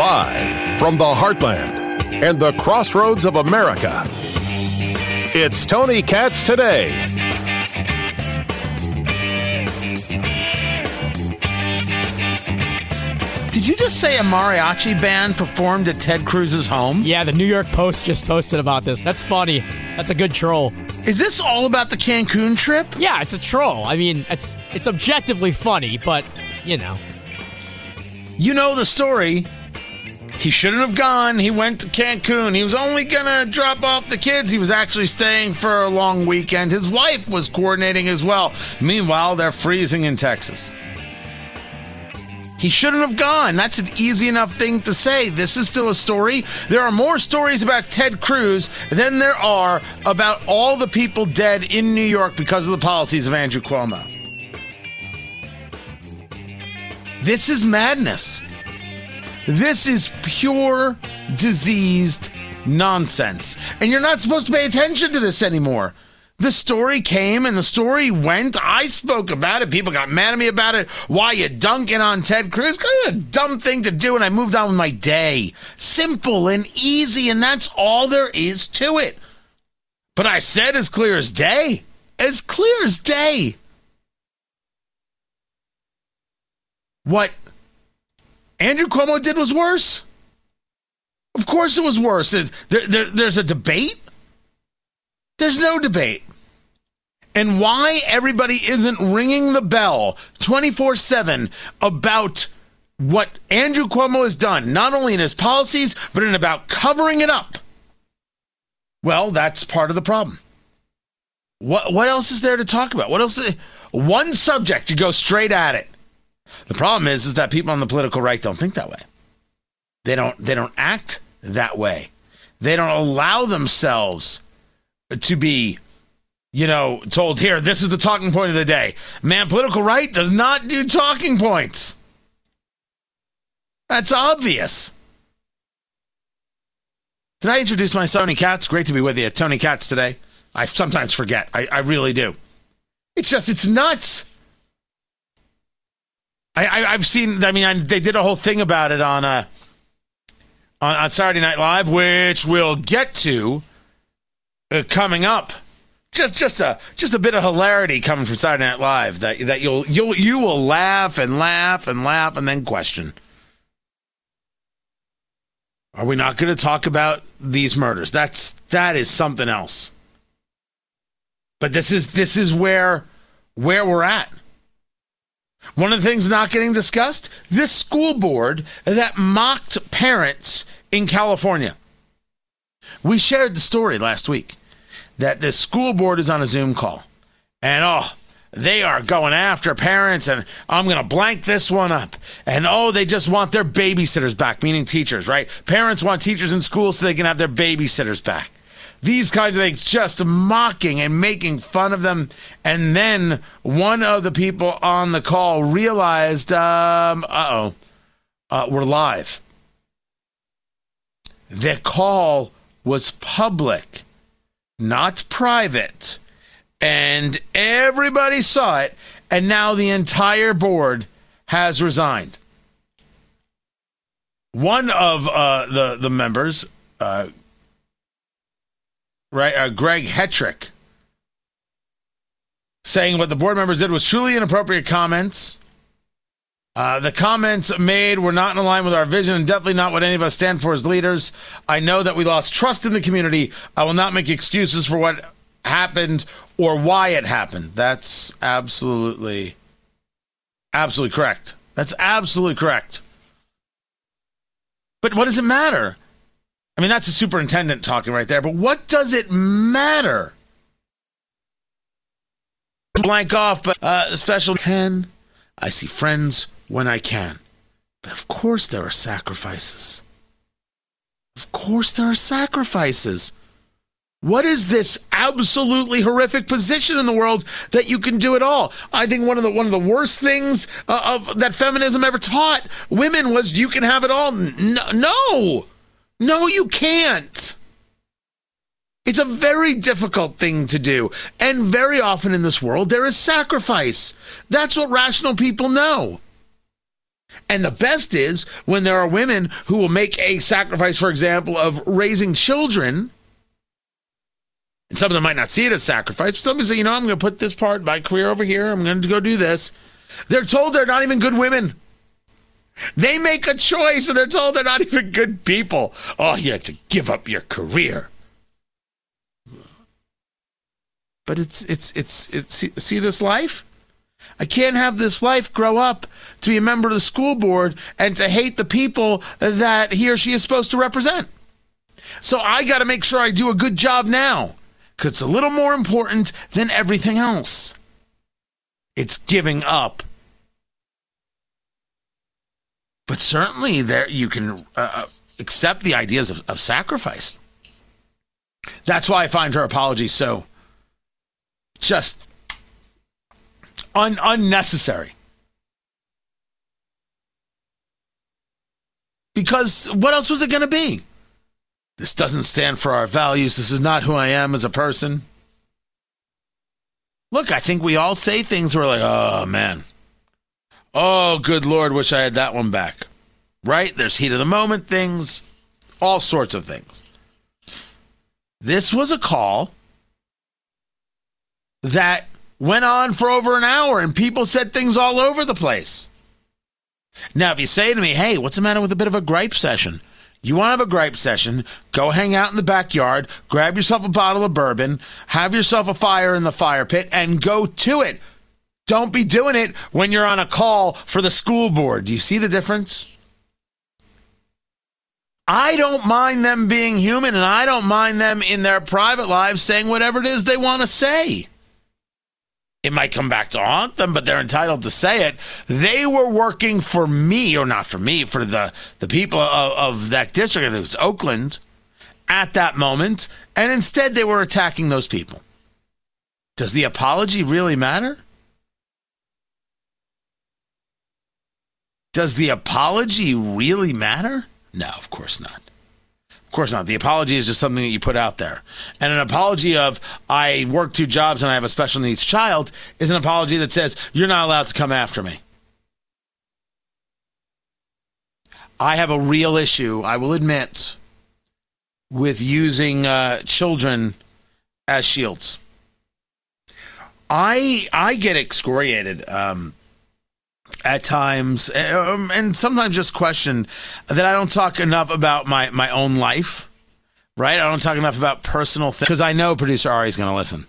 Live from the heartland and the crossroads of America, it's Tony Katz today. Did you just say a mariachi band performed at Ted Cruz's home? Yeah, the New York Post just posted about this. That's funny. That's a good troll. Is this all about the Cancun trip? Yeah, it's a troll. I mean, it's it's objectively funny, but you know. You know the story. He shouldn't have gone. He went to Cancun. He was only going to drop off the kids. He was actually staying for a long weekend. His wife was coordinating as well. Meanwhile, they're freezing in Texas. He shouldn't have gone. That's an easy enough thing to say. This is still a story. There are more stories about Ted Cruz than there are about all the people dead in New York because of the policies of Andrew Cuomo. This is madness. This is pure diseased nonsense. And you're not supposed to pay attention to this anymore. The story came and the story went. I spoke about it. People got mad at me about it. Why you dunking on Ted Cruz? Kind of a dumb thing to do, and I moved on with my day. Simple and easy, and that's all there is to it. But I said as clear as day. As clear as day. What Andrew Cuomo did was worse. Of course it was worse. There, there, there's a debate. There's no debate. And why everybody isn't ringing the bell 24 7 about what Andrew Cuomo has done, not only in his policies, but in about covering it up. Well, that's part of the problem. What, what else is there to talk about? What else? One subject, you go straight at it. The problem is, is that people on the political right don't think that way. They don't. They don't act that way. They don't allow themselves to be, you know, told here. This is the talking point of the day. Man, political right does not do talking points. That's obvious. Did I introduce myself, Tony Katz? Great to be with you, Tony Katz today. I sometimes forget. I, I really do. It's just, it's nuts. I, I have seen. I mean, I, they did a whole thing about it on uh on, on Saturday Night Live, which we'll get to uh, coming up. Just just a just a bit of hilarity coming from Saturday Night Live that that you'll you'll you will laugh and laugh and laugh and then question. Are we not going to talk about these murders? That's that is something else. But this is this is where where we're at. One of the things not getting discussed this school board that mocked parents in California. We shared the story last week that the school board is on a Zoom call. And oh, they are going after parents, and I'm going to blank this one up. And oh, they just want their babysitters back, meaning teachers, right? Parents want teachers in school so they can have their babysitters back these kinds of things, just mocking and making fun of them. And then one of the people on the call realized, um, uh-oh, uh, we're live. The call was public, not private. And everybody saw it. And now the entire board has resigned. One of uh, the, the members, uh, right? Uh, Greg Hetrick saying what the board members did was truly inappropriate comments. Uh, the comments made were not in line with our vision and definitely not what any of us stand for as leaders. I know that we lost trust in the community. I will not make excuses for what happened or why it happened. That's absolutely, absolutely correct. That's absolutely correct. But what does it matter? I mean, that's the superintendent talking right there, but what does it matter? Blank off, but uh, special 10. I see friends when I can. But of course, there are sacrifices. Of course, there are sacrifices. What is this absolutely horrific position in the world that you can do it all? I think one of the one of the worst things uh, of that feminism ever taught women was you can have it all. No, no. No, you can't. It's a very difficult thing to do. And very often in this world, there is sacrifice. That's what rational people know. And the best is when there are women who will make a sacrifice, for example, of raising children. And some of them might not see it as sacrifice, but some people say, you know, I'm going to put this part of my career over here. I'm going to go do this. They're told they're not even good women. They make a choice and they're told they're not even good people. Oh, you have to give up your career. But it's, it's, it's, it's, see this life? I can't have this life grow up to be a member of the school board and to hate the people that he or she is supposed to represent. So I got to make sure I do a good job now because it's a little more important than everything else. It's giving up. But certainly, there you can uh, uh accept the ideas of, of sacrifice. That's why I find her apology so just un- unnecessary. Because what else was it going to be? This doesn't stand for our values. This is not who I am as a person. Look, I think we all say things where like, oh man, oh good lord, wish I had that one back. Right? There's heat of the moment things, all sorts of things. This was a call that went on for over an hour and people said things all over the place. Now, if you say to me, hey, what's the matter with a bit of a gripe session? You want to have a gripe session, go hang out in the backyard, grab yourself a bottle of bourbon, have yourself a fire in the fire pit, and go to it. Don't be doing it when you're on a call for the school board. Do you see the difference? I don't mind them being human, and I don't mind them in their private lives saying whatever it is they want to say. It might come back to haunt them, but they're entitled to say it. They were working for me, or not for me, for the, the people of, of that district, it was Oakland, at that moment, and instead they were attacking those people. Does the apology really matter? Does the apology really matter? No, of course not. Of course not. The apology is just something that you put out there. And an apology of, I work two jobs and I have a special needs child, is an apology that says, you're not allowed to come after me. I have a real issue, I will admit, with using uh, children as shields. I I get excoriated um, at times, um, and sometimes just question that I don't talk enough about my my own life. Right? I don't talk enough about personal things because I know producer Ari is going to listen.